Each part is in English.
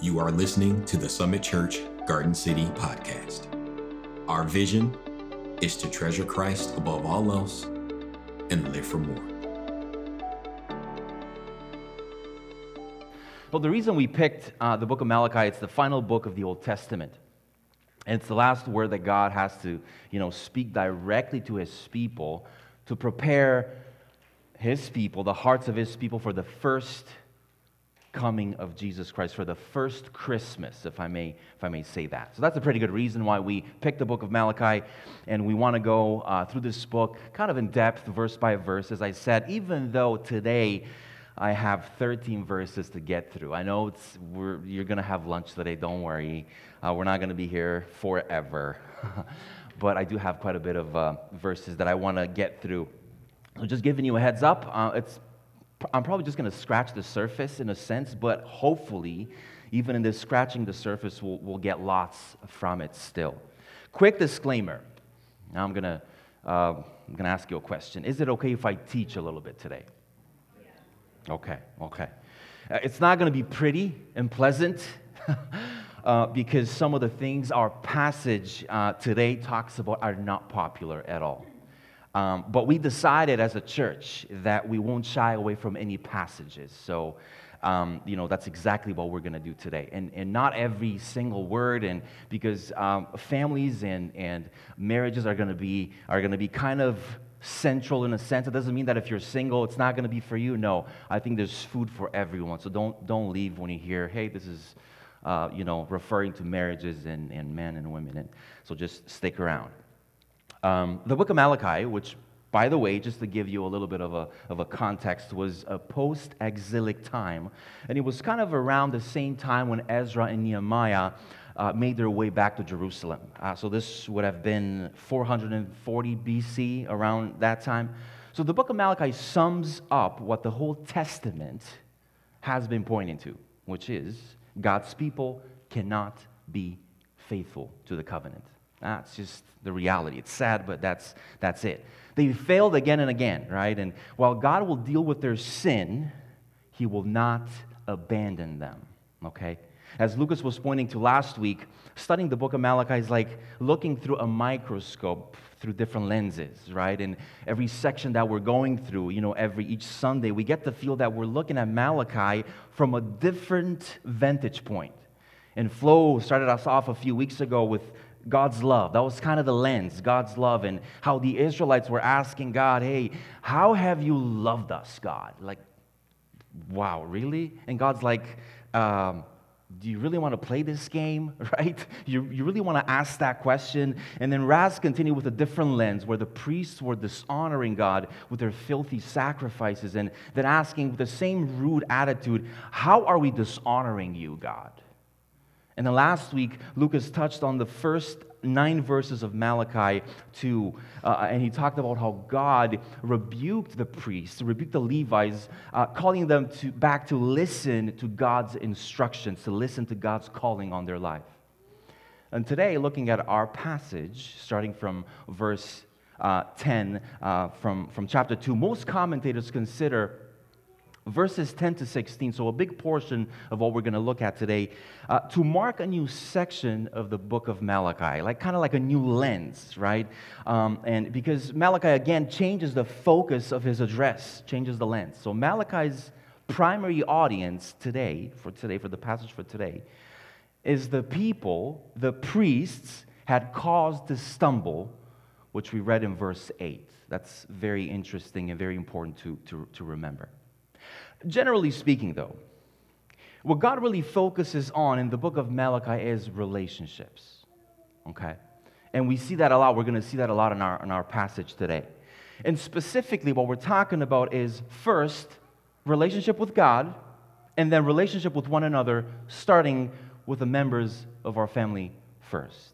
You are listening to the Summit Church Garden City podcast. Our vision is to treasure Christ above all else and live for more. Well, the reason we picked uh, the book of Malachi, it's the final book of the Old Testament. And it's the last word that God has to, you know, speak directly to his people to prepare his people, the hearts of his people, for the first coming of Jesus Christ, for the first Christmas, if I may, if I may say that. So that's a pretty good reason why we picked the book of Malachi, and we want to go uh, through this book kind of in depth, verse by verse. As I said, even though today I have 13 verses to get through. I know you're going to have lunch today, don't worry. Uh, we're not going to be here forever. but I do have quite a bit of uh, verses that I want to get through. So just giving you a heads up, uh, it's, I'm probably just going to scratch the surface in a sense, but hopefully, even in this scratching the surface, we'll, we'll get lots from it still. Quick disclaimer. Now I'm going to uh, I'm going to ask you a question. Is it okay if I teach a little bit today? Okay, okay. Uh, it's not going to be pretty and pleasant. uh, because some of the things our passage uh, today talks about are not popular at all. Um, but we decided as a church that we won't shy away from any passages. So, um, you know, that's exactly what we're going to do today. And, and not every single word, and because um, families and, and marriages are going to be are going to be kind of central in a sense. It doesn't mean that if you're single, it's not going to be for you. No, I think there's food for everyone. So don't don't leave when you hear, hey, this is uh, you know, referring to marriages and, and men and women. And so just stick around. Um, the book of Malachi, which, by the way, just to give you a little bit of a, of a context, was a post exilic time. And it was kind of around the same time when Ezra and Nehemiah uh, made their way back to Jerusalem. Uh, so this would have been 440 BC, around that time. So the book of Malachi sums up what the whole Testament has been pointing to, which is God's people cannot be faithful to the covenant. That's just the reality. It's sad, but that's, that's it. They failed again and again, right? And while God will deal with their sin, He will not abandon them, okay? As Lucas was pointing to last week, studying the book of Malachi is like looking through a microscope through different lenses, right? And every section that we're going through, you know, every each Sunday, we get the feel that we're looking at Malachi from a different vantage point. And Flo started us off a few weeks ago with God's love. That was kind of the lens, God's love, and how the Israelites were asking God, hey, how have you loved us, God? Like, wow, really? And God's like, um, do you really want to play this game, right? You, you really want to ask that question? And then Raz continued with a different lens where the priests were dishonoring God with their filthy sacrifices and then asking with the same rude attitude, How are we dishonoring you, God? And then last week, Lucas touched on the first nine verses of Malachi 2, uh, and he talked about how God rebuked the priests, rebuked the Levites, uh, calling them to, back to listen to God's instructions, to listen to God's calling on their life. And today, looking at our passage, starting from verse uh, 10 uh, from, from chapter 2, most commentators consider verses 10 to 16, so a big portion of what we're going to look at today, uh, to mark a new section of the book of Malachi, like kind of like a new lens, right? Um, and because Malachi again changes the focus of his address, changes the lens. So Malachi's primary audience today, for today, for the passage for today, is the people, the priests, had caused to stumble, which we read in verse 8. That's very interesting and very important to, to, to remember. Generally speaking, though, what God really focuses on in the book of Malachi is relationships. Okay? And we see that a lot. We're going to see that a lot in our, in our passage today. And specifically, what we're talking about is first, relationship with God, and then relationship with one another, starting with the members of our family first.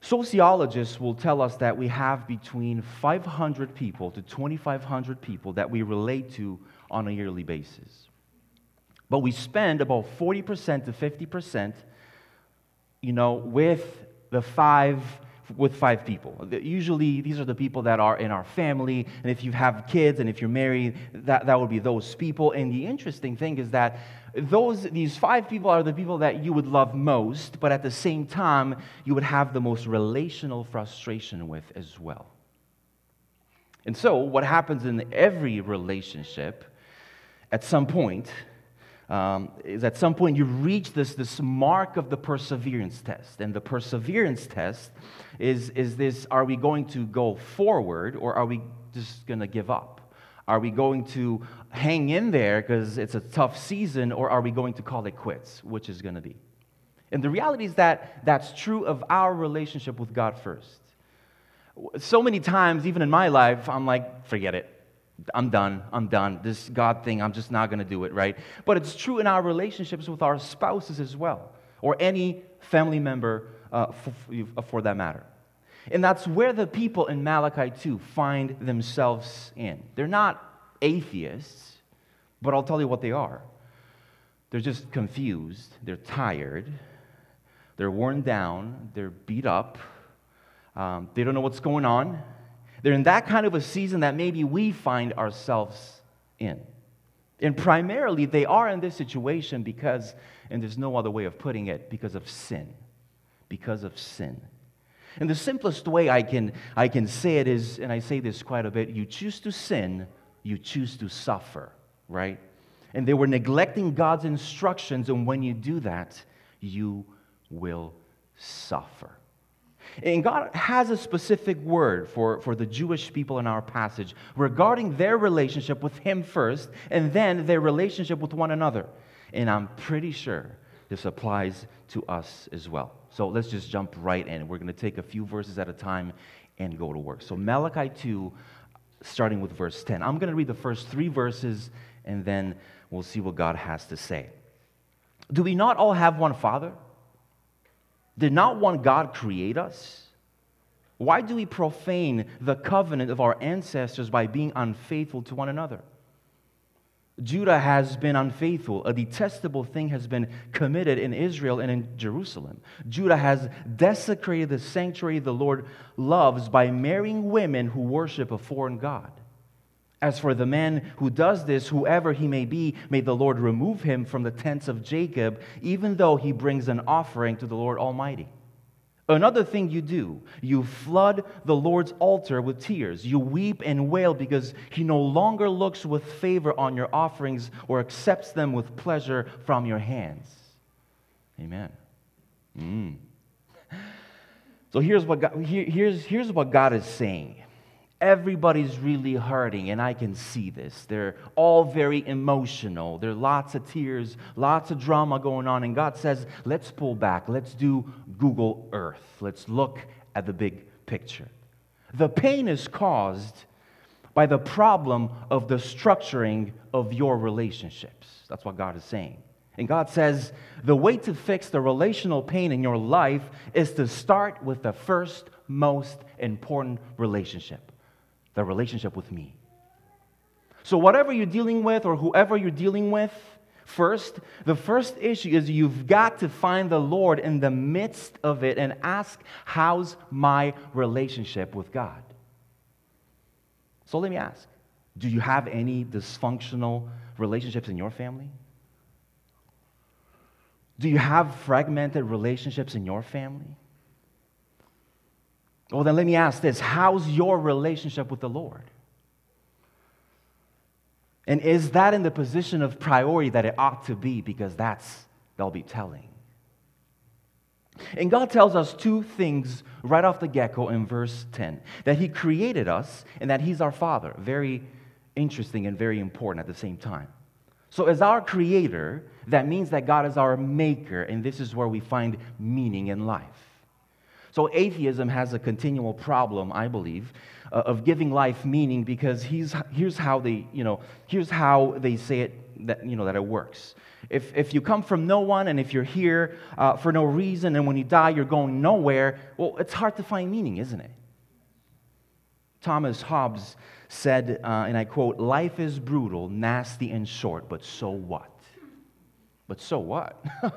Sociologists will tell us that we have between 500 people to 2,500 people that we relate to on a yearly basis. But we spend about 40% to 50%, you know, with the five with five people. Usually, these are the people that are in our family, and if you have kids and if you're married, that, that would be those people. And the interesting thing is that those, these five people are the people that you would love most, but at the same time, you would have the most relational frustration with as well. And so, what happens in every relationship at some point um, is at some point you reach this, this mark of the perseverance test. And the perseverance test is, is this are we going to go forward or are we just going to give up? Are we going to hang in there because it's a tough season or are we going to call it quits? Which is going to be? And the reality is that that's true of our relationship with God first. So many times, even in my life, I'm like, forget it. I'm done. I'm done. This God thing, I'm just not going to do it, right? But it's true in our relationships with our spouses as well, or any family member uh, for, for that matter. And that's where the people in Malachi 2 find themselves in. They're not atheists, but I'll tell you what they are. They're just confused, they're tired, they're worn down, they're beat up, um, they don't know what's going on. They're in that kind of a season that maybe we find ourselves in. And primarily, they are in this situation because, and there's no other way of putting it, because of sin. Because of sin. And the simplest way I can, I can say it is, and I say this quite a bit you choose to sin, you choose to suffer, right? And they were neglecting God's instructions, and when you do that, you will suffer. And God has a specific word for, for the Jewish people in our passage regarding their relationship with Him first, and then their relationship with one another. And I'm pretty sure this applies to us as well. So let's just jump right in. We're going to take a few verses at a time and go to work. So, Malachi 2, starting with verse 10. I'm going to read the first three verses, and then we'll see what God has to say. Do we not all have one Father? Did not one God create us? Why do we profane the covenant of our ancestors by being unfaithful to one another? Judah has been unfaithful. A detestable thing has been committed in Israel and in Jerusalem. Judah has desecrated the sanctuary the Lord loves by marrying women who worship a foreign God. As for the man who does this, whoever he may be, may the Lord remove him from the tents of Jacob, even though he brings an offering to the Lord Almighty. Another thing you do, you flood the Lord's altar with tears. You weep and wail because he no longer looks with favor on your offerings or accepts them with pleasure from your hands. Amen. Mm. So here's what God, here, here's, here's what God is saying. Everybody's really hurting, and I can see this. They're all very emotional. There are lots of tears, lots of drama going on. And God says, let's pull back. Let's do Google Earth. Let's look at the big picture. The pain is caused by the problem of the structuring of your relationships. That's what God is saying. And God says the way to fix the relational pain in your life is to start with the first most important relationship relationship with me. So, whatever you're dealing with or whoever you're dealing with, first, the first issue is you've got to find the Lord in the midst of it and ask, How's my relationship with God? So, let me ask do you have any dysfunctional relationships in your family? Do you have fragmented relationships in your family? Well, then let me ask this How's your relationship with the Lord? And is that in the position of priority that it ought to be? Because that's, they'll be telling. And God tells us two things right off the get go in verse 10 that He created us and that He's our Father. Very interesting and very important at the same time. So, as our Creator, that means that God is our Maker, and this is where we find meaning in life. So, atheism has a continual problem, I believe, uh, of giving life meaning because he's, here's, how they, you know, here's how they say it that, you know, that it works. If, if you come from no one and if you're here uh, for no reason and when you die you're going nowhere, well, it's hard to find meaning, isn't it? Thomas Hobbes said, uh, and I quote, Life is brutal, nasty, and short, but so what? But so what?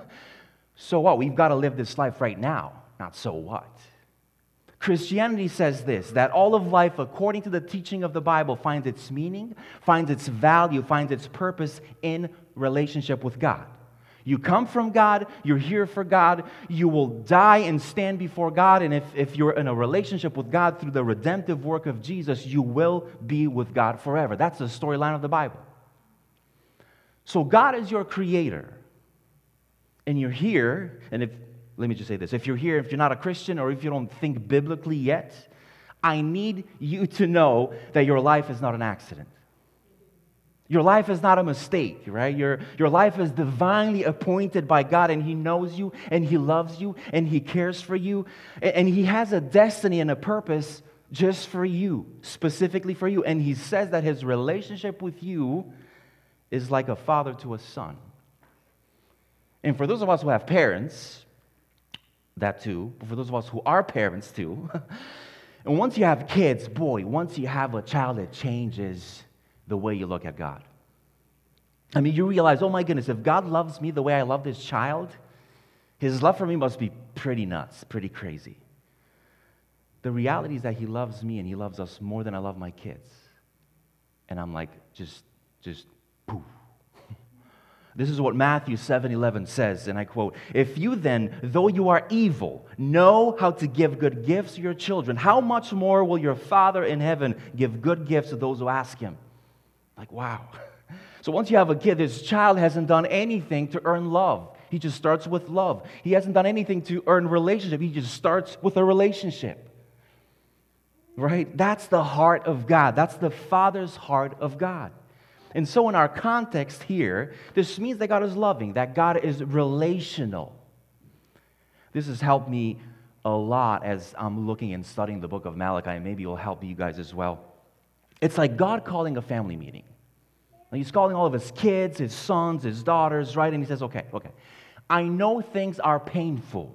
so what? We've got to live this life right now. Not so what? Christianity says this that all of life, according to the teaching of the Bible, finds its meaning, finds its value, finds its purpose in relationship with God. You come from God, you're here for God, you will die and stand before God. And if, if you're in a relationship with God through the redemptive work of Jesus, you will be with God forever. That's the storyline of the Bible. So God is your creator. And you're here, and if, let me just say this if you're here, if you're not a Christian, or if you don't think biblically yet, I need you to know that your life is not an accident. Your life is not a mistake, right? Your, your life is divinely appointed by God, and He knows you, and He loves you, and He cares for you, and He has a destiny and a purpose just for you, specifically for you. And He says that His relationship with you is like a father to a son. And for those of us who have parents, that too, but for those of us who are parents too, and once you have kids, boy, once you have a child, it changes the way you look at God. I mean, you realize, oh my goodness, if God loves me the way I love this child, his love for me must be pretty nuts, pretty crazy. The reality is that he loves me and he loves us more than I love my kids. And I'm like, just, just, poof. This is what Matthew 7 11 says, and I quote If you then, though you are evil, know how to give good gifts to your children, how much more will your Father in heaven give good gifts to those who ask him? Like, wow. So once you have a kid, this child hasn't done anything to earn love. He just starts with love. He hasn't done anything to earn relationship. He just starts with a relationship. Right? That's the heart of God. That's the Father's heart of God. And so, in our context here, this means that God is loving, that God is relational. This has helped me a lot as I'm looking and studying the book of Malachi, and maybe it will help you guys as well. It's like God calling a family meeting. He's calling all of his kids, his sons, his daughters, right? And he says, okay, okay. I know things are painful.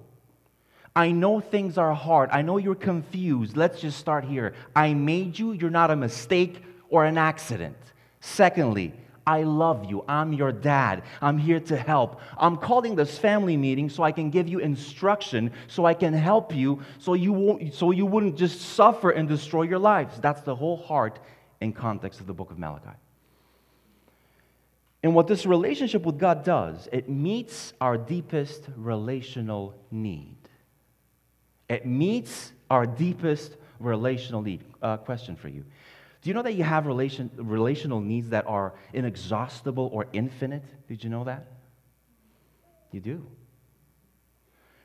I know things are hard. I know you're confused. Let's just start here. I made you. You're not a mistake or an accident. Secondly, I love you. I'm your dad. I'm here to help. I'm calling this family meeting so I can give you instruction, so I can help you, so you, won't, so you wouldn't just suffer and destroy your lives. That's the whole heart and context of the book of Malachi. And what this relationship with God does, it meets our deepest relational need. It meets our deepest relational need. Uh, question for you Do you know that you have relation, relational needs that are inexhaustible or infinite? Did you know that? You do.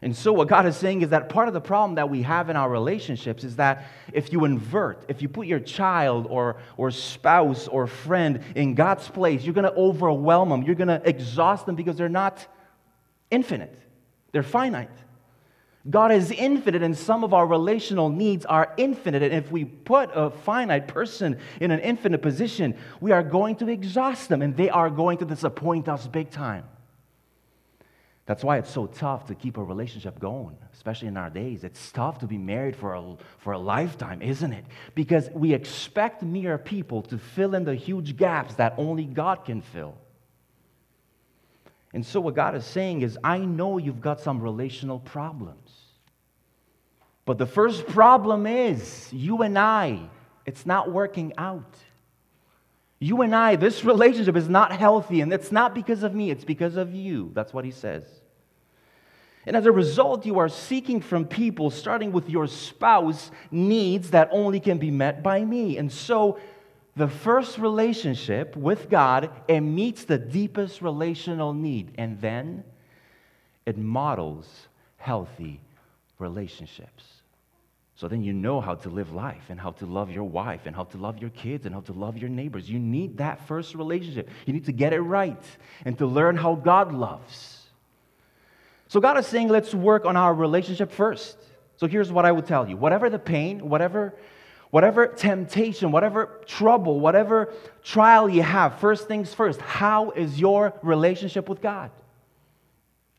And so, what God is saying is that part of the problem that we have in our relationships is that if you invert, if you put your child or, or spouse or friend in God's place, you're going to overwhelm them. You're going to exhaust them because they're not infinite, they're finite. God is infinite, and some of our relational needs are infinite. And if we put a finite person in an infinite position, we are going to exhaust them, and they are going to disappoint us big time. That's why it's so tough to keep a relationship going, especially in our days. It's tough to be married for a, for a lifetime, isn't it? Because we expect mere people to fill in the huge gaps that only God can fill. And so, what God is saying is, I know you've got some relational problems. But the first problem is, you and I, it's not working out. You and I, this relationship is not healthy, and it's not because of me, it's because of you. That's what he says. And as a result, you are seeking from people, starting with your spouse, needs that only can be met by me. And so, the first relationship with God, it meets the deepest relational need. And then it models healthy relationships. So then you know how to live life and how to love your wife and how to love your kids and how to love your neighbors. You need that first relationship. You need to get it right and to learn how God loves. So God is saying, let's work on our relationship first. So here's what I would tell you whatever the pain, whatever, whatever temptation, whatever trouble, whatever trial you have, first things first, how is your relationship with God?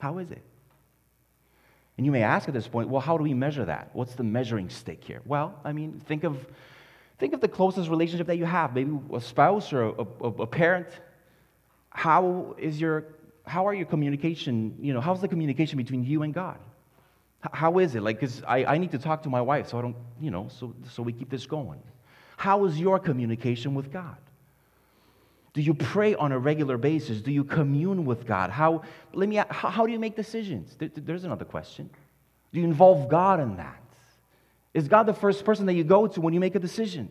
How is it? And you may ask at this point, well, how do we measure that? What's the measuring stick here? Well, I mean, think of, think of the closest relationship that you have, maybe a spouse or a, a, a parent. How is your how are your communication, you know, how's the communication between you and God? How is it? Like, because I, I need to talk to my wife, so I don't, you know, so, so we keep this going. How is your communication with God? Do you pray on a regular basis? Do you commune with God? How, let me, how, how do you make decisions? There, there's another question. Do you involve God in that? Is God the first person that you go to when you make a decision?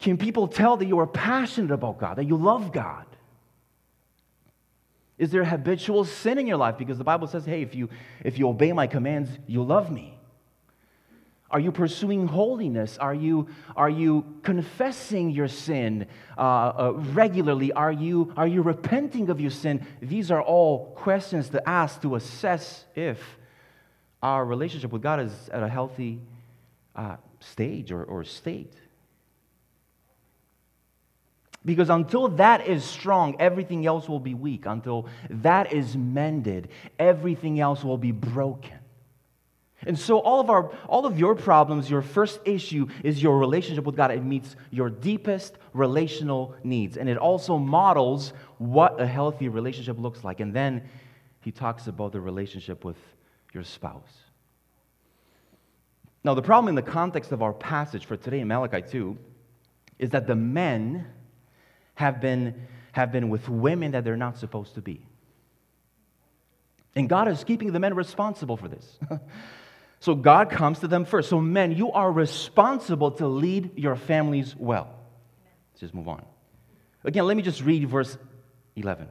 Can people tell that you are passionate about God, that you love God? Is there habitual sin in your life? Because the Bible says, hey, if you, if you obey my commands, you love me. Are you pursuing holiness? Are you, are you confessing your sin uh, uh, regularly? Are you, are you repenting of your sin? These are all questions to ask to assess if our relationship with God is at a healthy uh, stage or, or state. Because until that is strong, everything else will be weak. Until that is mended, everything else will be broken. And so all of our all of your problems, your first issue is your relationship with God. It meets your deepest relational needs. And it also models what a healthy relationship looks like. And then he talks about the relationship with your spouse. Now, the problem in the context of our passage for today in Malachi 2 is that the men have been, have been with women that they're not supposed to be. And God is keeping the men responsible for this. so God comes to them first. So, men, you are responsible to lead your families well. Let's just move on. Again, let me just read verse 11.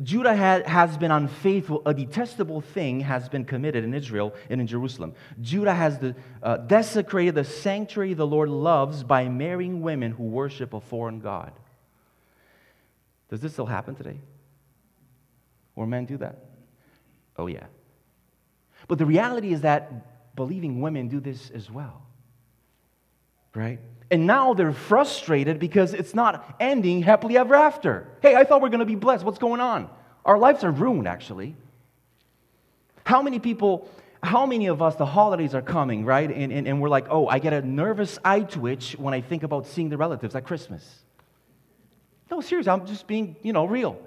Judah has been unfaithful. A detestable thing has been committed in Israel and in Jerusalem. Judah has uh, desecrated the sanctuary the Lord loves by marrying women who worship a foreign God. Does this still happen today? Or men do that? Oh, yeah. But the reality is that believing women do this as well. Right? And now they're frustrated because it's not ending happily ever after. Hey, I thought we are going to be blessed. What's going on? Our lives are ruined, actually. How many people, how many of us, the holidays are coming, right? And, and, and we're like, oh, I get a nervous eye twitch when I think about seeing the relatives at Christmas. No, seriously, I'm just being, you know, real.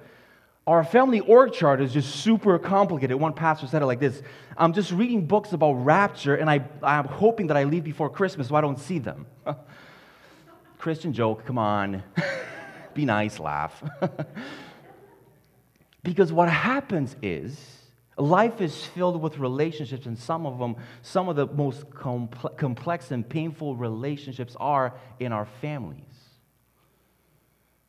Our family org chart is just super complicated. One pastor said it like this I'm just reading books about rapture, and I, I'm hoping that I leave before Christmas so I don't see them. Christian joke, come on. Be nice, laugh. because what happens is, life is filled with relationships, and some of them, some of the most complex and painful relationships are in our families.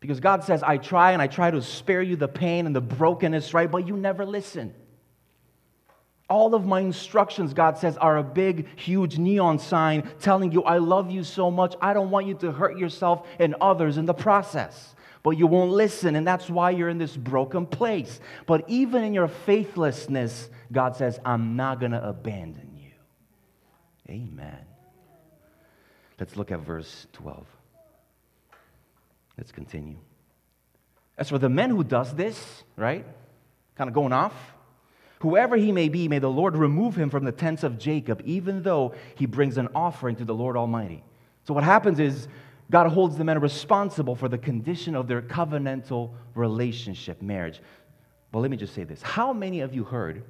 Because God says, I try and I try to spare you the pain and the brokenness, right? But you never listen. All of my instructions, God says, are a big, huge neon sign telling you, I love you so much. I don't want you to hurt yourself and others in the process. But you won't listen, and that's why you're in this broken place. But even in your faithlessness, God says, I'm not going to abandon you. Amen. Let's look at verse 12. Let's continue. As for the man who does this, right? Kind of going off. Whoever he may be, may the Lord remove him from the tents of Jacob, even though he brings an offering to the Lord Almighty. So what happens is God holds the men responsible for the condition of their covenantal relationship, marriage. Well, let me just say this. How many of you heard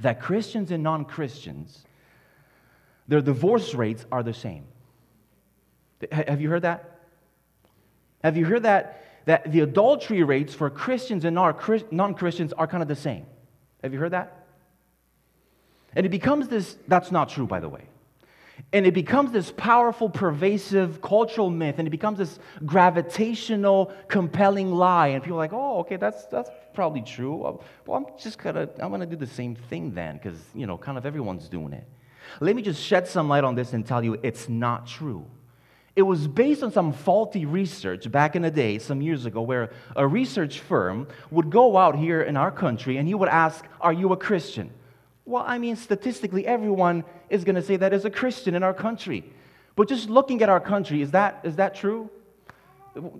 that Christians and non Christians, their divorce rates are the same? Have you heard that? Have you heard that, that the adultery rates for Christians and non Christians are kind of the same? Have you heard that? And it becomes this, that's not true, by the way. And it becomes this powerful, pervasive cultural myth, and it becomes this gravitational, compelling lie. And people are like, oh, okay, that's, that's probably true. Well, I'm just gonna, I'm gonna do the same thing then, because, you know, kind of everyone's doing it. Let me just shed some light on this and tell you it's not true. It was based on some faulty research back in the day, some years ago, where a research firm would go out here in our country and he would ask, Are you a Christian? Well, I mean, statistically, everyone is going to say that is a Christian in our country. But just looking at our country, is that, is that true?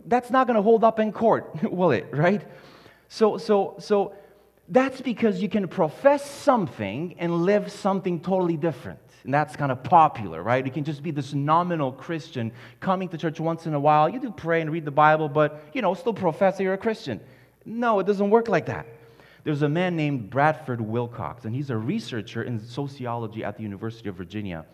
That's not going to hold up in court, will it, right? So, so, so that's because you can profess something and live something totally different. And that's kind of popular, right? You can just be this nominal Christian coming to church once in a while. You do pray and read the Bible, but, you know, still profess that you're a Christian. No, it doesn't work like that. There's a man named Bradford Wilcox, and he's a researcher in sociology at the University of Virginia.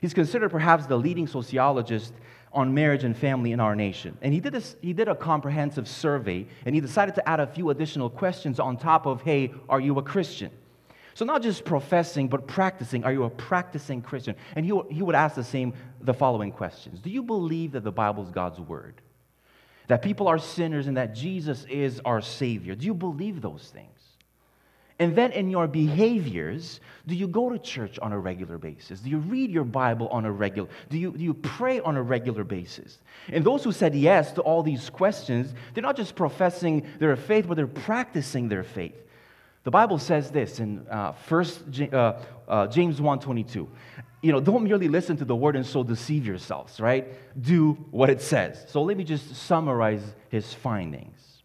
He's considered perhaps the leading sociologist on marriage and family in our nation. And he did, this, he did a comprehensive survey, and he decided to add a few additional questions on top of, hey, are you a Christian? So not just professing, but practicing. Are you a practicing Christian? And he, he would ask the same, the following questions. Do you believe that the Bible is God's word? That people are sinners and that Jesus is our Savior? Do you believe those things? And then in your behaviors, do you go to church on a regular basis? Do you read your Bible on a regular? Do you, do you pray on a regular basis? And those who said yes to all these questions, they're not just professing their faith, but they're practicing their faith. The Bible says this in uh, First uh, uh, James 1:22. You know, don't merely listen to the word and so deceive yourselves, right? Do what it says. So let me just summarize his findings.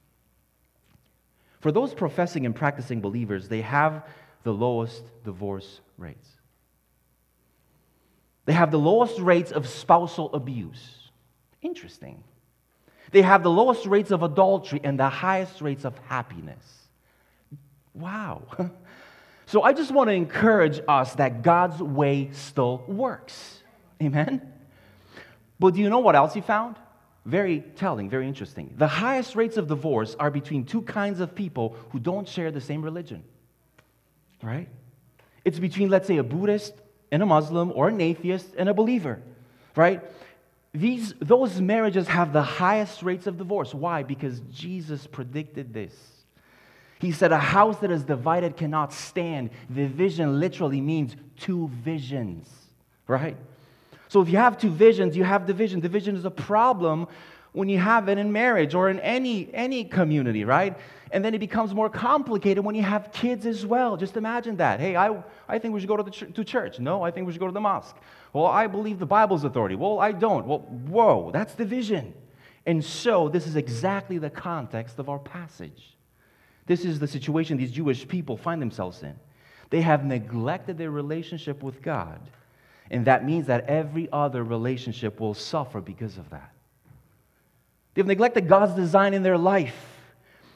For those professing and practicing believers, they have the lowest divorce rates. They have the lowest rates of spousal abuse. Interesting. They have the lowest rates of adultery and the highest rates of happiness. Wow. So I just want to encourage us that God's way still works. Amen? But do you know what else he found? Very telling, very interesting. The highest rates of divorce are between two kinds of people who don't share the same religion. Right? It's between, let's say, a Buddhist and a Muslim, or an atheist and a believer. Right? These, those marriages have the highest rates of divorce. Why? Because Jesus predicted this. He said, A house that is divided cannot stand. Division literally means two visions, right? So if you have two visions, you have division. Division is a problem when you have it in marriage or in any, any community, right? And then it becomes more complicated when you have kids as well. Just imagine that. Hey, I, I think we should go to, the ch- to church. No, I think we should go to the mosque. Well, I believe the Bible's authority. Well, I don't. Well, whoa, that's division. And so this is exactly the context of our passage. This is the situation these Jewish people find themselves in. They have neglected their relationship with God and that means that every other relationship will suffer because of that. They've neglected God's design in their life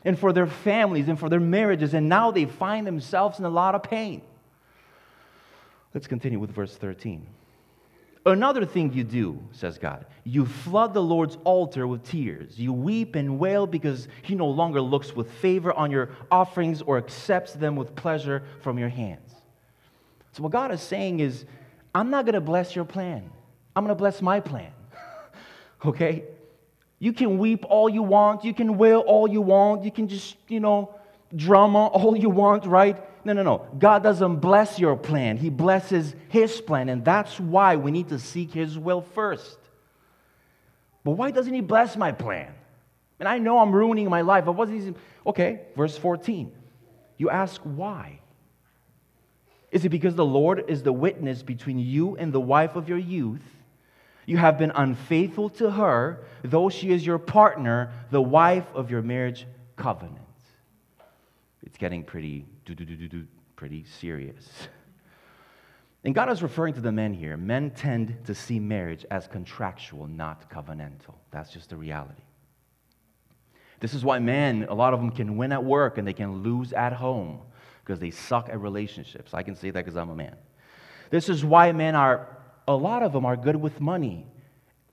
and for their families and for their marriages, and now they find themselves in a lot of pain. Let's continue with verse 13. Another thing you do, says God, you flood the Lord's altar with tears. You weep and wail because he no longer looks with favor on your offerings or accepts them with pleasure from your hands. So, what God is saying is, I'm not going to bless your plan. I'm going to bless my plan. okay? You can weep all you want. You can wail all you want. You can just, you know, drama all you want, right? No, no, no. God doesn't bless your plan, He blesses His plan. And that's why we need to seek His will first. But why doesn't He bless my plan? And I know I'm ruining my life. But wasn't. Okay, verse 14. You ask why. Is it because the Lord is the witness between you and the wife of your youth? You have been unfaithful to her, though she is your partner, the wife of your marriage covenant. It's getting pretty, pretty serious. And God is referring to the men here. Men tend to see marriage as contractual, not covenantal. That's just the reality. This is why men, a lot of them can win at work and they can lose at home because they suck at relationships. I can say that because I'm a man. This is why men are, a lot of them are good with money,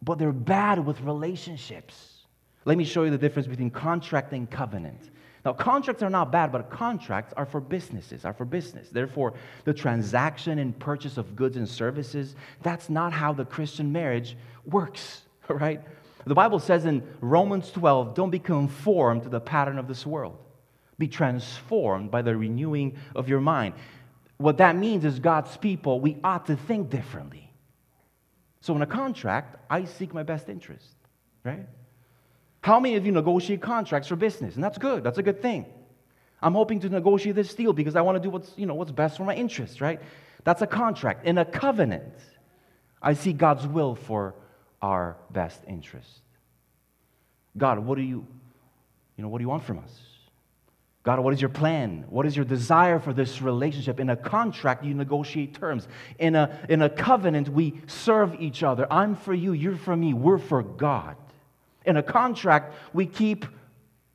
but they're bad with relationships. Let me show you the difference between contract and covenant. Now, contracts are not bad, but contracts are for businesses, are for business. Therefore, the transaction and purchase of goods and services, that's not how the Christian marriage works, right? The Bible says in Romans 12, don't be conformed to the pattern of this world. Be transformed by the renewing of your mind. What that means is God's people, we ought to think differently. So in a contract, I seek my best interest, right? How many of you negotiate contracts for business? And that's good. That's a good thing. I'm hoping to negotiate this deal because I want to do what's, you know, what's best for my interests, right? That's a contract. In a covenant, I see God's will for our best interest. God, what do you, you know, what do you want from us? God, what is your plan? What is your desire for this relationship? In a contract, you negotiate terms. In a, in a covenant, we serve each other. I'm for you, you're for me, we're for God. In a contract, we keep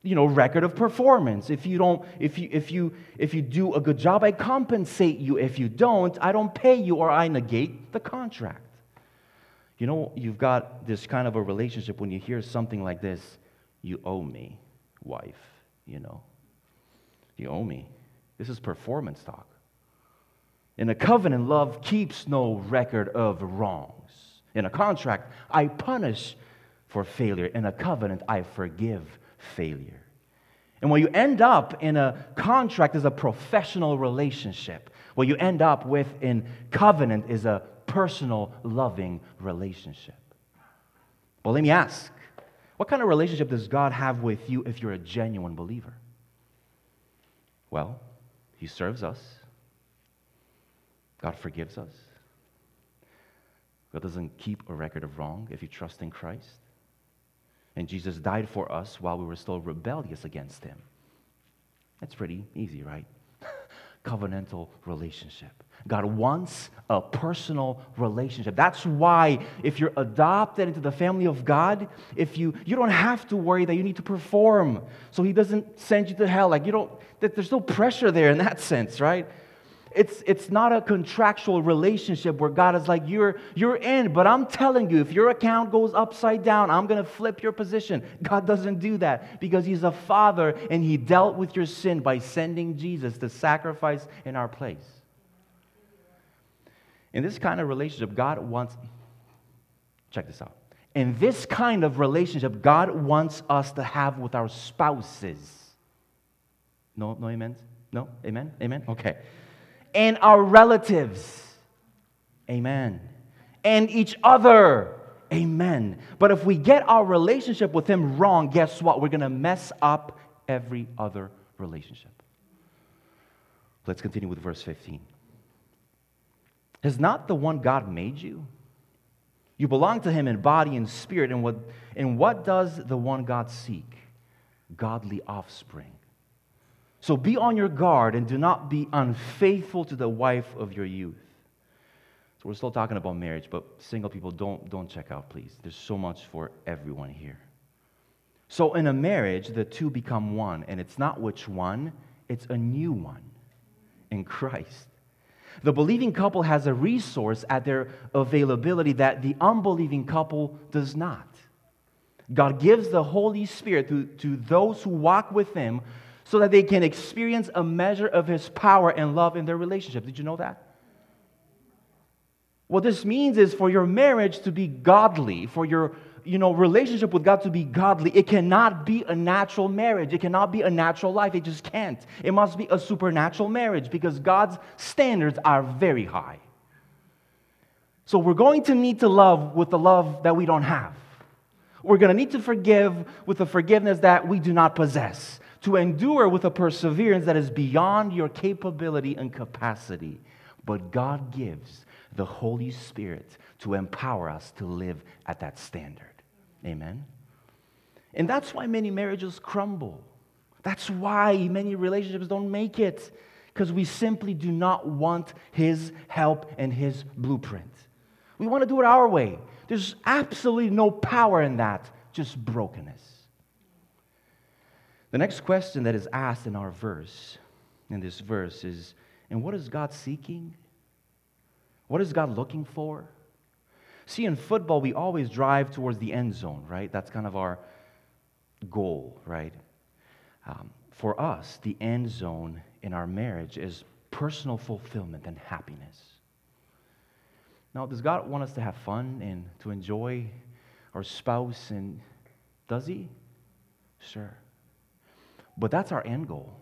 you know record of performance. If you don't if you if you if you do a good job i compensate you. If you don't i don't pay you or i negate the contract. You know you've got this kind of a relationship. When you hear something like this you owe me wife you know. You owe me. This is performance talk. In a covenant love keeps no record of wrongs. In a contract i punish for failure in a covenant i forgive failure. And what you end up in a contract is a professional relationship. What you end up with in covenant is a personal, loving relationship. Well, let me ask what kind of relationship does God have with you if you're a genuine believer? Well, He serves us, God forgives us, God doesn't keep a record of wrong if you trust in Christ. And Jesus died for us while we were still rebellious against him. That's pretty easy, right? Covenantal relationship. God wants a personal relationship. That's why if you're adopted into the family of God, if you you don't have to worry that you need to perform. So he doesn't send you to hell. Like you don't that there's no pressure there in that sense, right? It's, it's not a contractual relationship where God is like, you're, you're in, but I'm telling you, if your account goes upside down, I'm going to flip your position. God doesn't do that because He's a Father and He dealt with your sin by sending Jesus to sacrifice in our place. In this kind of relationship, God wants, check this out. In this kind of relationship, God wants us to have with our spouses. No, no amen? No? Amen? Amen? Okay and our relatives. Amen. And each other. Amen. But if we get our relationship with Him wrong, guess what? We're going to mess up every other relationship. Let's continue with verse 15. Has not the one God made you? You belong to Him in body and spirit. And what, and what does the one God seek? Godly offspring. So be on your guard and do not be unfaithful to the wife of your youth. So we're still talking about marriage, but single people don't, don't check out, please. There's so much for everyone here. So in a marriage, the two become one, and it's not which one, it's a new one in Christ. The believing couple has a resource at their availability that the unbelieving couple does not. God gives the Holy Spirit to, to those who walk with Him so that they can experience a measure of His power and love in their relationship. Did you know that? What this means is for your marriage to be godly, for your you know, relationship with God to be godly, it cannot be a natural marriage. It cannot be a natural life. It just can't. It must be a supernatural marriage because God's standards are very high. So we're going to need to love with the love that we don't have. We're going to need to forgive with the forgiveness that we do not possess to endure with a perseverance that is beyond your capability and capacity. But God gives the Holy Spirit to empower us to live at that standard. Amen? And that's why many marriages crumble. That's why many relationships don't make it, because we simply do not want His help and His blueprint. We want to do it our way. There's absolutely no power in that, just brokenness. The next question that is asked in our verse, in this verse, is and what is God seeking? What is God looking for? See, in football, we always drive towards the end zone, right? That's kind of our goal, right? Um, for us, the end zone in our marriage is personal fulfillment and happiness. Now, does God want us to have fun and to enjoy our spouse? And does He? Sure. But that's our end goal.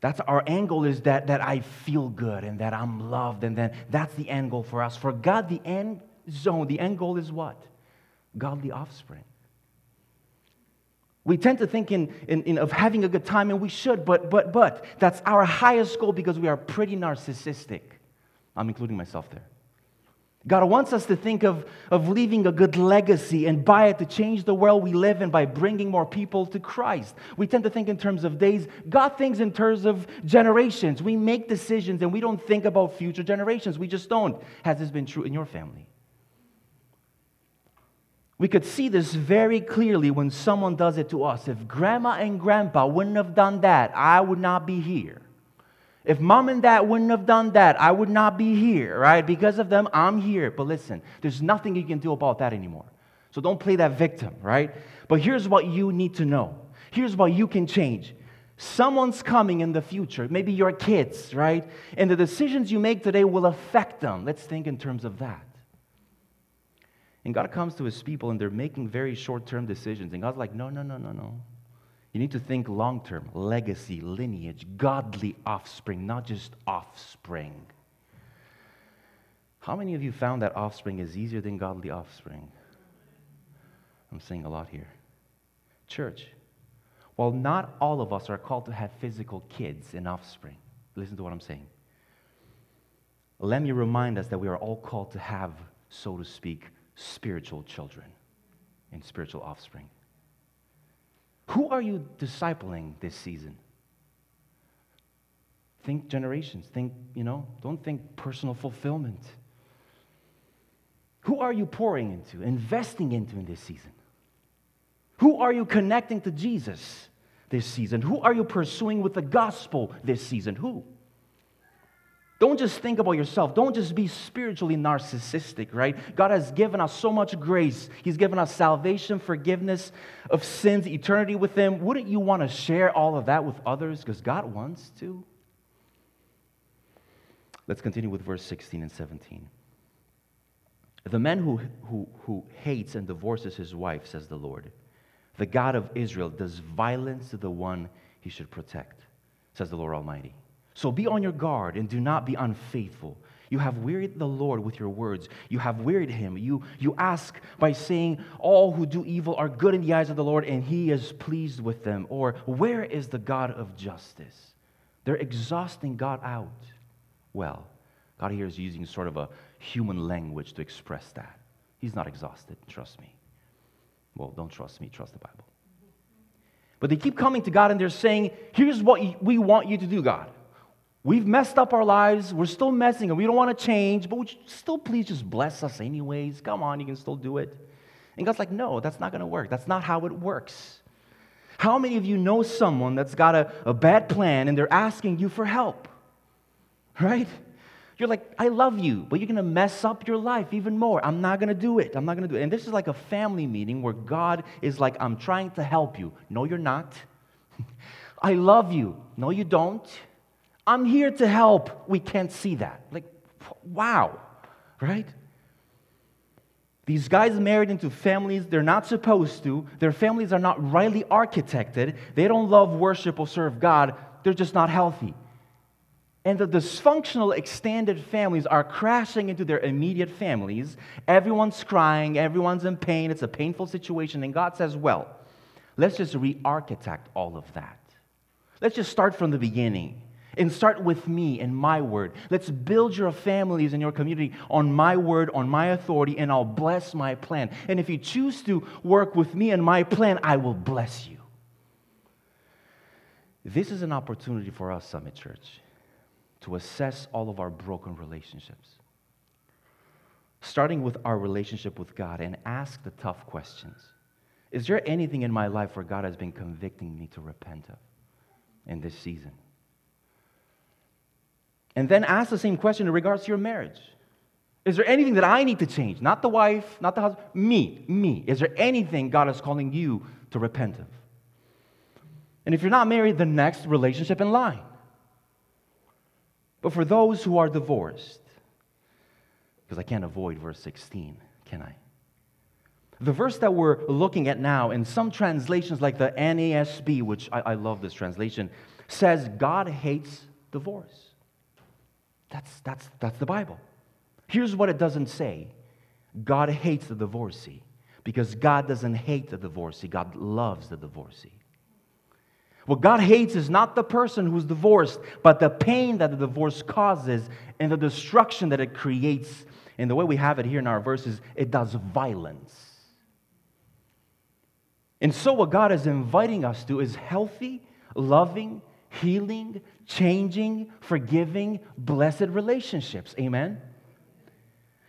That's our end goal is that, that I feel good and that I'm loved, and then that's the end goal for us. For God, the end zone, the end goal is what? Godly offspring. We tend to think in, in, in, of having a good time, and we should, but, but, but that's our highest goal because we are pretty narcissistic. I'm including myself there. God wants us to think of, of leaving a good legacy and by it to change the world we live in by bringing more people to Christ. We tend to think in terms of days. God thinks in terms of generations. We make decisions and we don't think about future generations. We just don't. Has this been true in your family? We could see this very clearly when someone does it to us. If grandma and grandpa wouldn't have done that, I would not be here. If mom and dad wouldn't have done that, I would not be here, right? Because of them, I'm here. But listen, there's nothing you can do about that anymore. So don't play that victim, right? But here's what you need to know. Here's what you can change. Someone's coming in the future, maybe your kids, right? And the decisions you make today will affect them. Let's think in terms of that. And God comes to his people and they're making very short term decisions. And God's like, no, no, no, no, no. You need to think long term legacy, lineage, godly offspring, not just offspring. How many of you found that offspring is easier than godly offspring? I'm saying a lot here. Church, while not all of us are called to have physical kids and offspring, listen to what I'm saying. Let me remind us that we are all called to have, so to speak, spiritual children and spiritual offspring. Who are you discipling this season? Think generations. Think, you know, don't think personal fulfillment. Who are you pouring into, investing into in this season? Who are you connecting to Jesus this season? Who are you pursuing with the gospel this season? Who? Don't just think about yourself. Don't just be spiritually narcissistic, right? God has given us so much grace. He's given us salvation, forgiveness of sins, eternity with Him. Wouldn't you want to share all of that with others? Because God wants to. Let's continue with verse 16 and 17. The man who, who, who hates and divorces his wife, says the Lord, the God of Israel, does violence to the one he should protect, says the Lord Almighty. So be on your guard and do not be unfaithful. You have wearied the Lord with your words. You have wearied him. You, you ask by saying, All who do evil are good in the eyes of the Lord, and he is pleased with them. Or, Where is the God of justice? They're exhausting God out. Well, God here is using sort of a human language to express that. He's not exhausted, trust me. Well, don't trust me, trust the Bible. But they keep coming to God and they're saying, Here's what we want you to do, God. We've messed up our lives. We're still messing and we don't want to change, but would you still please just bless us anyways? Come on, you can still do it. And God's like, no, that's not going to work. That's not how it works. How many of you know someone that's got a, a bad plan and they're asking you for help? Right? You're like, I love you, but you're going to mess up your life even more. I'm not going to do it. I'm not going to do it. And this is like a family meeting where God is like, I'm trying to help you. No, you're not. I love you. No, you don't. I'm here to help. We can't see that. Like, wow, right? These guys married into families they're not supposed to. Their families are not rightly architected. They don't love, worship, or serve God. They're just not healthy. And the dysfunctional extended families are crashing into their immediate families. Everyone's crying, everyone's in pain. It's a painful situation. And God says, well, let's just re architect all of that. Let's just start from the beginning. And start with me and my word. Let's build your families and your community on my word, on my authority, and I'll bless my plan. And if you choose to work with me and my plan, I will bless you. This is an opportunity for us, Summit Church, to assess all of our broken relationships. Starting with our relationship with God and ask the tough questions. Is there anything in my life where God has been convicting me to repent of in this season? And then ask the same question in regards to your marriage. Is there anything that I need to change? Not the wife, not the husband, me, me. Is there anything God is calling you to repent of? And if you're not married, the next relationship in line. But for those who are divorced, because I can't avoid verse 16, can I? The verse that we're looking at now, in some translations like the NASB, which I, I love this translation, says God hates divorce. That's, that's, that's the Bible. Here's what it doesn't say God hates the divorcee because God doesn't hate the divorcee, God loves the divorcee. What God hates is not the person who's divorced, but the pain that the divorce causes and the destruction that it creates. And the way we have it here in our verses, it does violence. And so, what God is inviting us to is healthy, loving, healing, changing, forgiving, blessed relationships. Amen?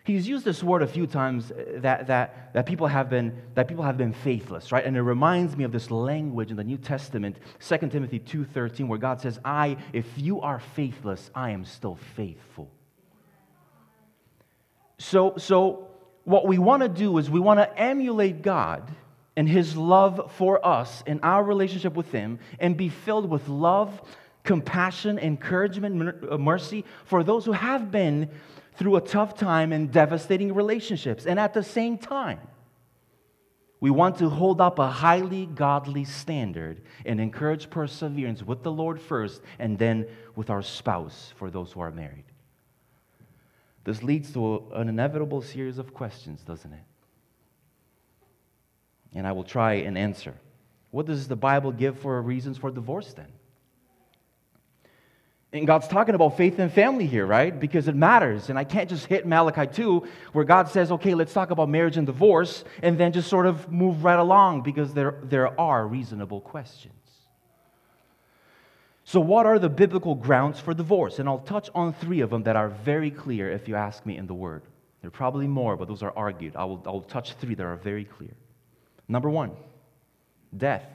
He's used this word a few times uh, that, that, that, people have been, that people have been faithless, right? And it reminds me of this language in the New Testament, 2 Timothy 2.13, where God says, I, if you are faithless, I am still faithful. So, so what we want to do is we want to emulate God and his love for us in our relationship with him and be filled with love, compassion, encouragement, uh, mercy for those who have been through a tough time and devastating relationships. And at the same time, we want to hold up a highly godly standard and encourage perseverance with the Lord first and then with our spouse for those who are married. This leads to an inevitable series of questions, doesn't it? And I will try and answer. What does the Bible give for reasons for divorce then? And God's talking about faith and family here, right? Because it matters. And I can't just hit Malachi 2 where God says, okay, let's talk about marriage and divorce, and then just sort of move right along because there, there are reasonable questions. So, what are the biblical grounds for divorce? And I'll touch on three of them that are very clear if you ask me in the Word. There are probably more, but those are argued. I will, I will touch three that are very clear. Number one, death.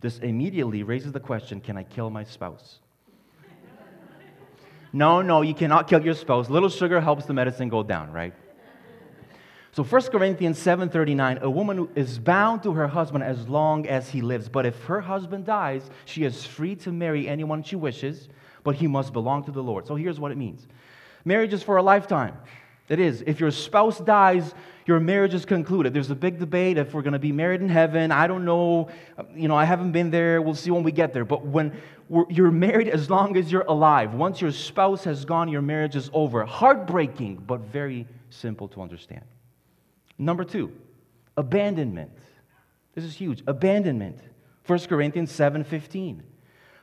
This immediately raises the question can I kill my spouse? No, no, you cannot kill your spouse. Little sugar helps the medicine go down, right? So 1 Corinthians 7:39, a woman is bound to her husband as long as he lives, but if her husband dies, she is free to marry anyone she wishes, but he must belong to the Lord. So here's what it means. Marriage is for a lifetime. It is. If your spouse dies, your marriage is concluded. There's a big debate if we're going to be married in heaven. I don't know. You know, I haven't been there. We'll see when we get there. But when you're married as long as you're alive, once your spouse has gone, your marriage is over. Heartbreaking, but very simple to understand. Number two, abandonment. This is huge. Abandonment. 1 Corinthians 7:15.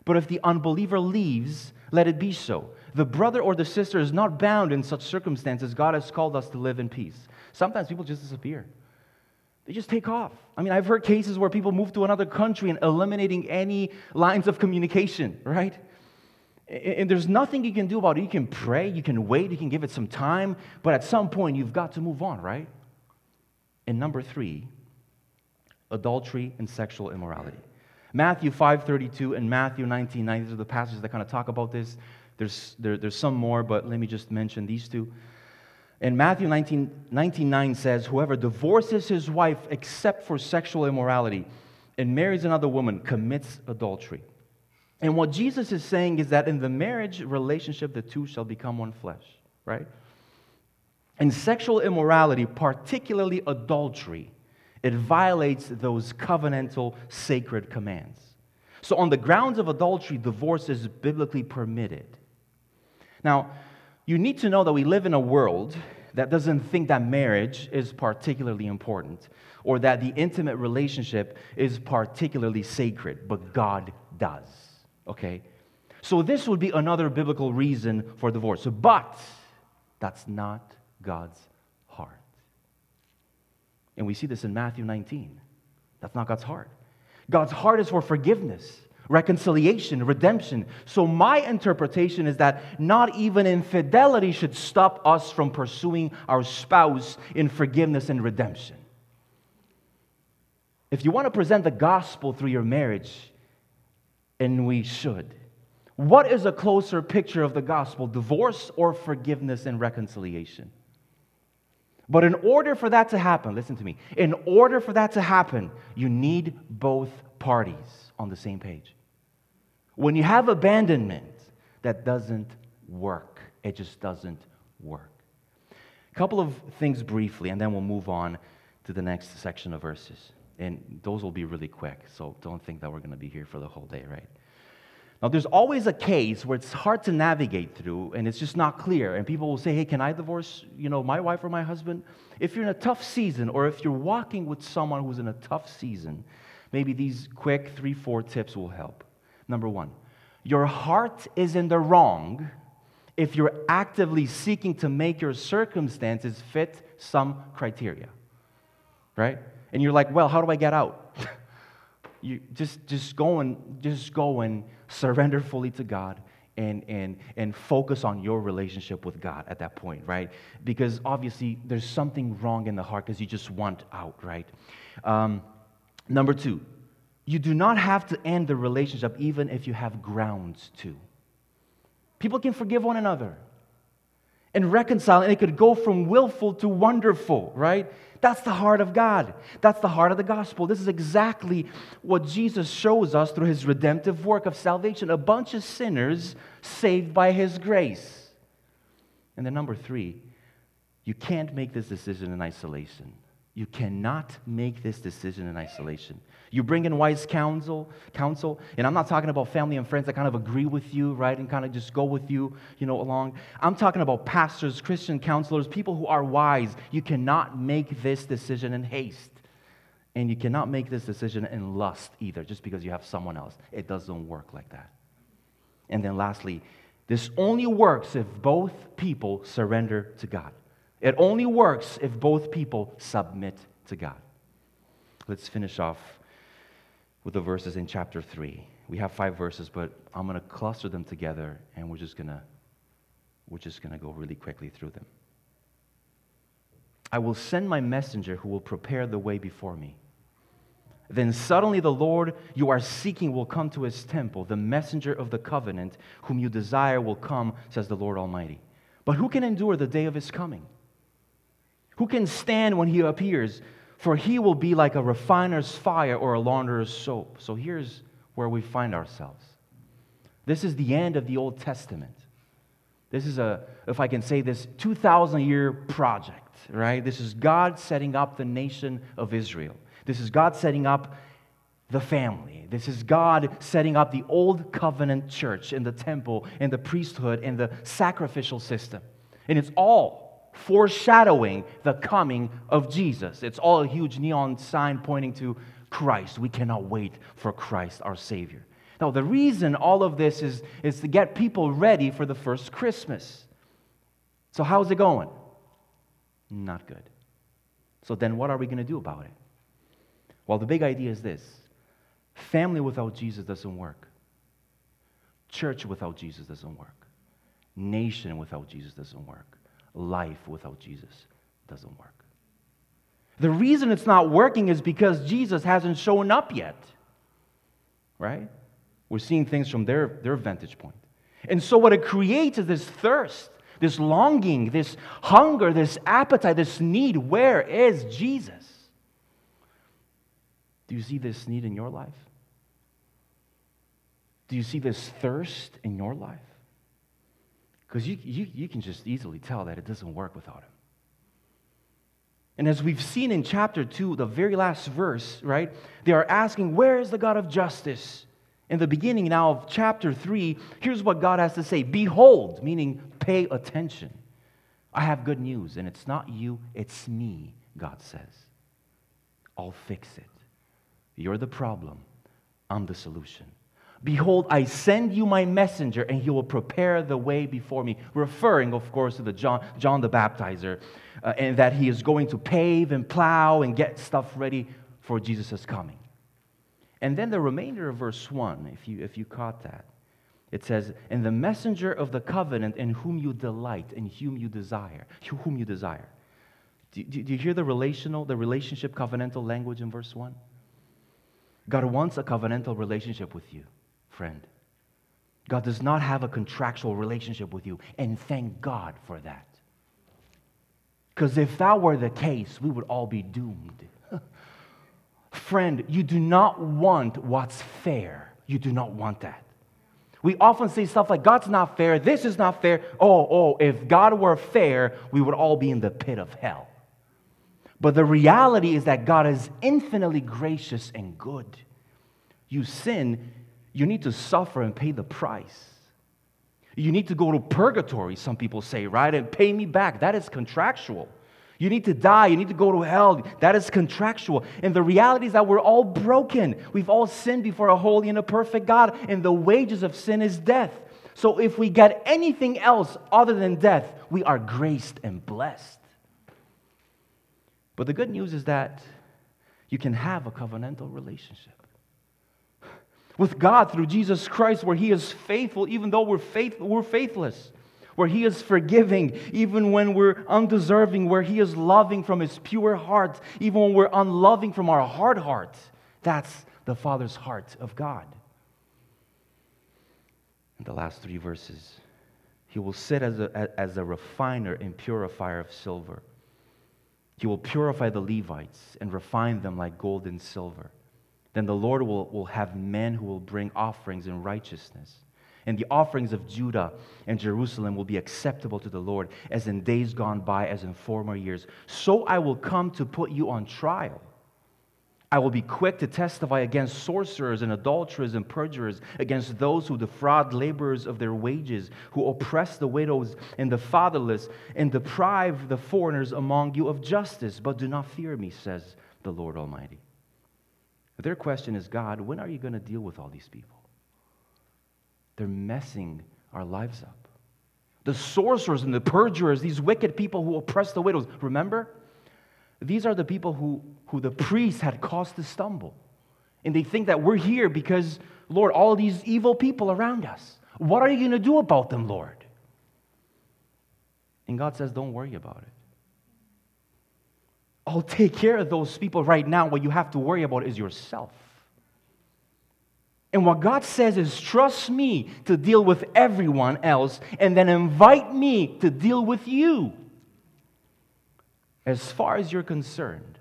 But if the unbeliever leaves, let it be so. The brother or the sister is not bound in such circumstances. God has called us to live in peace. Sometimes people just disappear. They just take off. I mean, I've heard cases where people move to another country and eliminating any lines of communication, right? And there's nothing you can do about it. You can pray, you can wait, you can give it some time, but at some point you've got to move on, right? And number three, adultery and sexual immorality. Matthew 5.32 and Matthew 19.9, these are the passages that kind of talk about this. There's, there, there's some more, but let me just mention these two. And Matthew 19, 19 says, Whoever divorces his wife except for sexual immorality and marries another woman commits adultery. And what Jesus is saying is that in the marriage relationship, the two shall become one flesh, right? And sexual immorality, particularly adultery, it violates those covenantal sacred commands. So, on the grounds of adultery, divorce is biblically permitted. Now, you need to know that we live in a world that doesn't think that marriage is particularly important or that the intimate relationship is particularly sacred, but God does. Okay? So, this would be another biblical reason for divorce. But that's not God's heart. And we see this in Matthew 19. That's not God's heart. God's heart is for forgiveness, reconciliation, redemption. So, my interpretation is that not even infidelity should stop us from pursuing our spouse in forgiveness and redemption. If you want to present the gospel through your marriage, and we should, what is a closer picture of the gospel, divorce or forgiveness and reconciliation? But in order for that to happen, listen to me, in order for that to happen, you need both parties on the same page. When you have abandonment, that doesn't work. It just doesn't work. A couple of things briefly, and then we'll move on to the next section of verses. And those will be really quick, so don't think that we're going to be here for the whole day, right? Now, there's always a case where it's hard to navigate through and it's just not clear. And people will say, hey, can I divorce, you know, my wife or my husband? If you're in a tough season or if you're walking with someone who's in a tough season, maybe these quick three, four tips will help. Number one, your heart is in the wrong if you're actively seeking to make your circumstances fit some criteria, right? And you're like, well, how do I get out? you just, just go and just go and surrender fully to God and, and, and focus on your relationship with God at that point, right? Because obviously there's something wrong in the heart because you just want out, right? Um, number two, you do not have to end the relationship even if you have grounds to. People can forgive one another and reconcile, and it could go from willful to wonderful, right? That's the heart of God. That's the heart of the gospel. This is exactly what Jesus shows us through his redemptive work of salvation a bunch of sinners saved by his grace. And then, number three, you can't make this decision in isolation. You cannot make this decision in isolation. You bring in wise counsel, counsel, and I'm not talking about family and friends that kind of agree with you, right, and kind of just go with you, you know, along. I'm talking about pastors, Christian counselors, people who are wise. You cannot make this decision in haste. And you cannot make this decision in lust either, just because you have someone else. It doesn't work like that. And then lastly, this only works if both people surrender to God. It only works if both people submit to God. Let's finish off with the verses in chapter 3. We have five verses, but I'm going to cluster them together and we're just going to we're just going to go really quickly through them. I will send my messenger who will prepare the way before me. Then suddenly the Lord you are seeking will come to his temple. The messenger of the covenant whom you desire will come, says the Lord Almighty. But who can endure the day of his coming? Who can stand when he appears? For he will be like a refiner's fire or a launderer's soap. So here's where we find ourselves. This is the end of the Old Testament. This is a, if I can say this, 2,000 year project, right? This is God setting up the nation of Israel. This is God setting up the family. This is God setting up the old covenant church and the temple and the priesthood and the sacrificial system. And it's all foreshadowing the coming of Jesus. It's all a huge neon sign pointing to Christ. We cannot wait for Christ, our Savior. Now, the reason all of this is, is to get people ready for the first Christmas. So, how's it going? Not good. So, then what are we going to do about it? Well, the big idea is this family without Jesus doesn't work, church without Jesus doesn't work, nation without Jesus doesn't work life without Jesus doesn't work. The reason it's not working is because Jesus hasn't shown up yet. Right? We're seeing things from their, their vantage point. And so, what it creates is this thirst, this longing, this hunger, this appetite, this need. Where is Jesus? Do you see this need in your life? Do you see this thirst in your life? Because you, you, you can just easily tell that it doesn't work without him. And as we've seen in chapter 2, the very last verse, right, they are asking, Where is the God of justice? In the beginning now of chapter 3, here's what God has to say Behold, meaning pay attention. I have good news, and it's not you, it's me, God says. I'll fix it. You're the problem, I'm the solution. Behold, I send you my messenger, and he will prepare the way before me. Referring, of course, to the John, John the Baptizer, uh, and that he is going to pave and plow and get stuff ready for Jesus' coming. And then the remainder of verse 1, if you, if you caught that, it says, And the messenger of the covenant in whom you delight, in whom you desire, whom you desire. Do, do, do you hear the relational, the relationship covenantal language in verse 1? God wants a covenantal relationship with you friend. God does not have a contractual relationship with you, and thank God for that. Because if that were the case, we would all be doomed. friend, you do not want what's fair. You do not want that. We often say stuff like, God's not fair, this is not fair. Oh, oh, if God were fair, we would all be in the pit of hell. But the reality is that God is infinitely gracious and good. You sin, you need to suffer and pay the price. You need to go to purgatory, some people say, right? And pay me back. That is contractual. You need to die. You need to go to hell. That is contractual. And the reality is that we're all broken. We've all sinned before a holy and a perfect God, and the wages of sin is death. So if we get anything else other than death, we are graced and blessed. But the good news is that you can have a covenantal relationship. With God through Jesus Christ, where He is faithful, even though we're, faith, we're faithless, where He is forgiving, even when we're undeserving, where He is loving from His pure heart, even when we're unloving from our hard heart. That's the Father's heart of God. In the last three verses, He will sit as a, as a refiner and purifier of silver. He will purify the Levites and refine them like gold and silver. Then the Lord will, will have men who will bring offerings in righteousness. And the offerings of Judah and Jerusalem will be acceptable to the Lord, as in days gone by, as in former years. So I will come to put you on trial. I will be quick to testify against sorcerers and adulterers and perjurers, against those who defraud laborers of their wages, who oppress the widows and the fatherless, and deprive the foreigners among you of justice. But do not fear me, says the Lord Almighty. Their question is God, when are you going to deal with all these people? They're messing our lives up. The sorcerers and the perjurers, these wicked people who oppress the widows, remember? These are the people who, who the priests had caused to stumble. And they think that we're here because, Lord, all these evil people around us. What are you going to do about them, Lord? And God says, Don't worry about it. I'll take care of those people right now. What you have to worry about is yourself. And what God says is, trust me to deal with everyone else, and then invite me to deal with you. As far as you're concerned,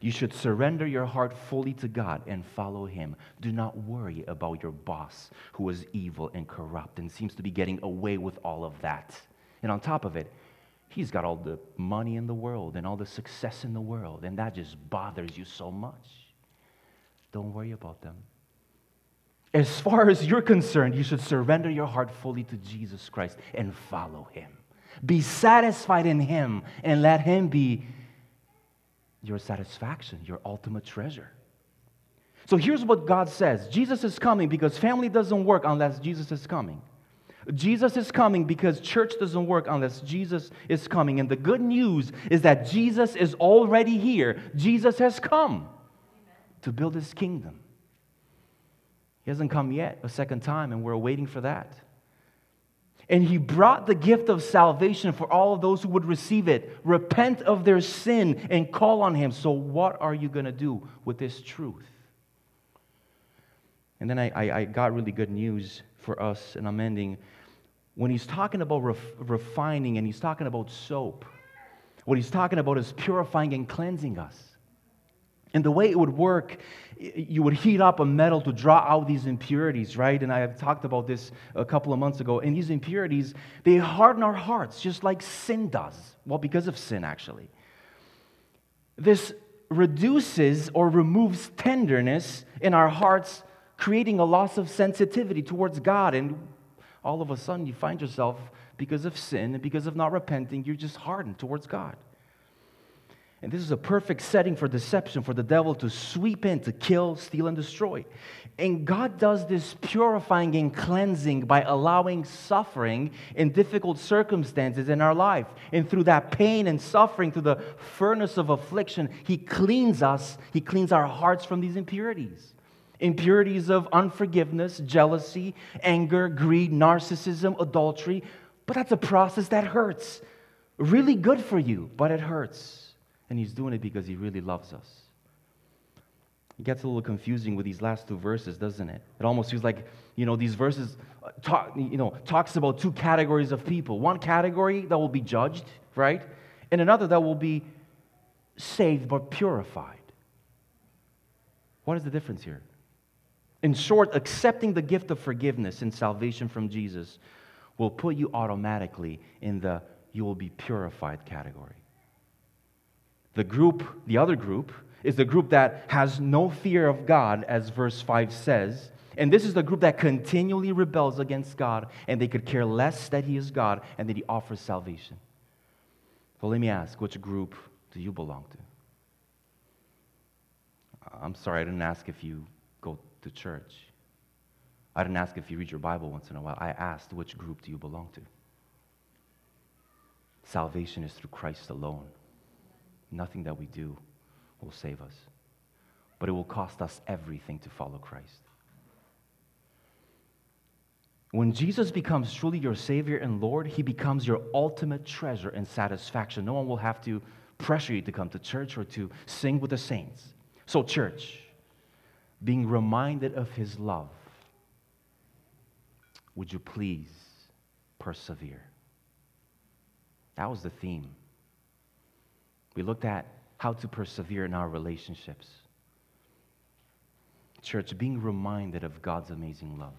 you should surrender your heart fully to God and follow Him. Do not worry about your boss who is evil and corrupt and seems to be getting away with all of that. And on top of it, He's got all the money in the world and all the success in the world, and that just bothers you so much. Don't worry about them. As far as you're concerned, you should surrender your heart fully to Jesus Christ and follow Him. Be satisfied in Him and let Him be your satisfaction, your ultimate treasure. So here's what God says Jesus is coming because family doesn't work unless Jesus is coming. Jesus is coming because church doesn't work unless Jesus is coming. And the good news is that Jesus is already here. Jesus has come to build his kingdom. He hasn't come yet a second time, and we're waiting for that. And he brought the gift of salvation for all of those who would receive it. Repent of their sin and call on him. So, what are you going to do with this truth? And then I, I, I got really good news for us, and I'm ending. When he's talking about ref- refining and he's talking about soap, what he's talking about is purifying and cleansing us. And the way it would work, you would heat up a metal to draw out these impurities, right? And I have talked about this a couple of months ago. And these impurities, they harden our hearts just like sin does. Well, because of sin, actually. This reduces or removes tenderness in our hearts creating a loss of sensitivity towards God. And all of a sudden, you find yourself, because of sin and because of not repenting, you're just hardened towards God. And this is a perfect setting for deception, for the devil to sweep in, to kill, steal, and destroy. And God does this purifying and cleansing by allowing suffering in difficult circumstances in our life. And through that pain and suffering, through the furnace of affliction, He cleans us, He cleans our hearts from these impurities impurities of unforgiveness, jealousy, anger, greed, narcissism, adultery. But that's a process that hurts. Really good for you, but it hurts. And he's doing it because he really loves us. It gets a little confusing with these last two verses, doesn't it? It almost feels like, you know, these verses talk, you know, talks about two categories of people. One category that will be judged, right? And another that will be saved but purified. What is the difference here? In short, accepting the gift of forgiveness and salvation from Jesus will put you automatically in the you will be purified category. The group, the other group, is the group that has no fear of God, as verse 5 says. And this is the group that continually rebels against God, and they could care less that He is God and that He offers salvation. So let me ask which group do you belong to? I'm sorry, I didn't ask if you to church. I didn't ask if you read your Bible once in a while. I asked, which group do you belong to? Salvation is through Christ alone. Nothing that we do will save us. But it will cost us everything to follow Christ. When Jesus becomes truly your Savior and Lord, He becomes your ultimate treasure and satisfaction. No one will have to pressure you to come to church or to sing with the saints. So, church, being reminded of His love, would you please persevere? That was the theme. We looked at how to persevere in our relationships. Church, being reminded of God's amazing love.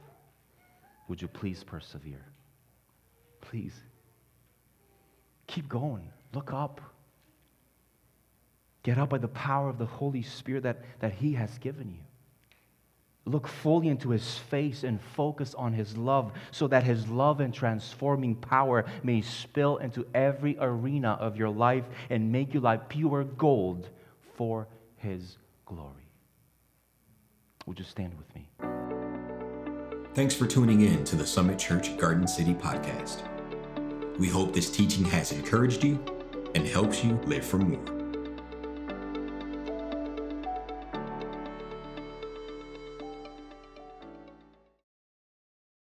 Would you please persevere? Please. Keep going. Look up. Get up by the power of the Holy Spirit that, that He has given you. Look fully into His face and focus on His love so that His love and transforming power may spill into every arena of your life and make you like pure gold for His glory. Would you stand with me? Thanks for tuning in to the Summit Church Garden City podcast. We hope this teaching has encouraged you and helps you live for more.